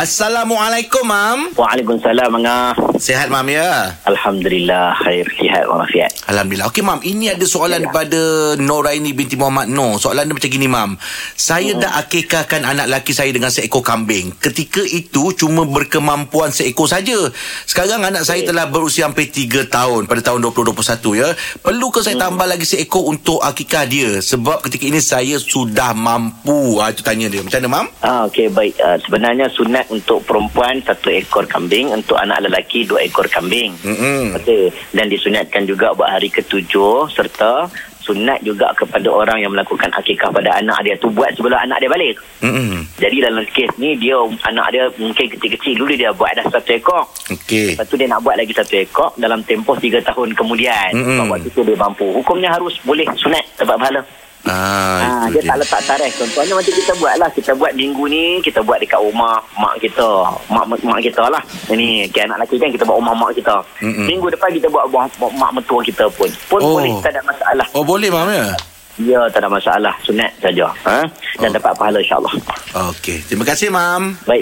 Assalamualaikum, Mam. Waalaikumsalam, Angah. Sehat, Mam, ya? Alhamdulillah, khair, sihat walafiat. Alhamdulillah. Okey, Mam. Ini ada soalan Ya. daripada Noraini binti Muhammad Noh. Soalan dia macam gini, Mam. Saya Hmm. dah akikahkan anak laki saya dengan seekor kambing. Ketika itu, cuma berkemampuan seekor saja. Sekarang anak saya Okey. telah berusia hampir 3 tahun pada tahun 2021, ya. Perlu ke saya Hmm. tambah lagi seekor untuk akikah dia? Sebab ketika ini saya sudah mampu. Ha, itu tanya dia. Macam mana, Mam? Ah, Okey, baik. Uh, sebenarnya sunat untuk perempuan satu ekor kambing, untuk anak lelaki dua ekor kambing. Mm-mm. Okey. Dan disunatkan juga buat hari ketujuh serta sunat juga kepada orang yang melakukan akikah pada anak dia tu buat sebelum anak dia balik. Mm-mm. Jadi dalam kes ni dia anak dia mungkin kecil-kecil dulu dia buat dah satu ekor. Okey. Lepas tu dia nak buat lagi satu ekor dalam tempoh tiga tahun kemudian. Sebab waktu tu dia mampu. Hukumnya harus boleh sunat dapat pahala. Ah, Ha, itu dia tak letak tarikh. Contohnya macam kita buat lah. Kita buat minggu ni, kita buat dekat rumah mak kita. Mak mak kita lah. Ini, okay, anak lelaki kan kita buat rumah mak kita. Mm-mm. Minggu depan kita buat rumah mak, mak mentua kita pun. Pun Oh. boleh, tak ada masalah. Oh, boleh, Mam, ya? Ya, tak ada masalah. Sunat saja. Ha? Dan Oh. dapat pahala insyaAllah. Okey. Terima kasih, Mam. Baik.